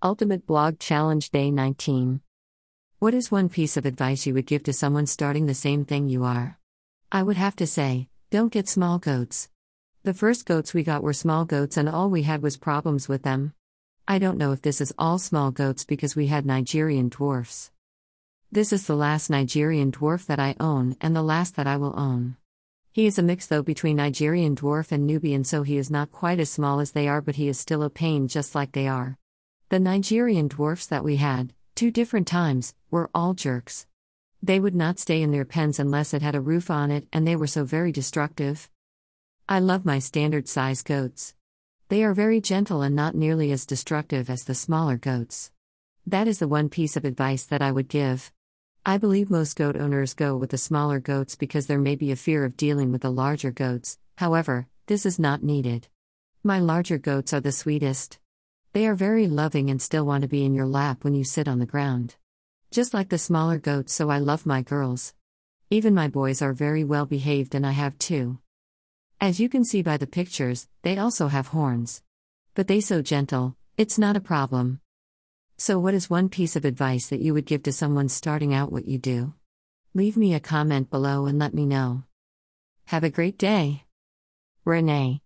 Ultimate Blog Challenge Day 19. What is one piece of advice you would give to someone starting the same thing you are? I would have to say, don't get small goats. The first goats we got were small goats, and all we had was problems with them. I don't know if this is all small goats because we had Nigerian dwarfs. This is the last Nigerian dwarf that I own and the last that I will own. He is a mix though between Nigerian dwarf and Nubian, so he is not quite as small as they are, but he is still a pain just like they are. The Nigerian dwarfs that we had, two different times, were all jerks. They would not stay in their pens unless it had a roof on it, and they were so very destructive. I love my standard size goats. They are very gentle and not nearly as destructive as the smaller goats. That is the one piece of advice that I would give. I believe most goat owners go with the smaller goats because there may be a fear of dealing with the larger goats, however, this is not needed. My larger goats are the sweetest. They are very loving and still want to be in your lap when you sit on the ground. Just like the smaller goats, so I love my girls. Even my boys are very well behaved, and I have two. As you can see by the pictures, they also have horns. But they so gentle, it's not a problem. So, what is one piece of advice that you would give to someone starting out what you do? Leave me a comment below and let me know. Have a great day. Renee.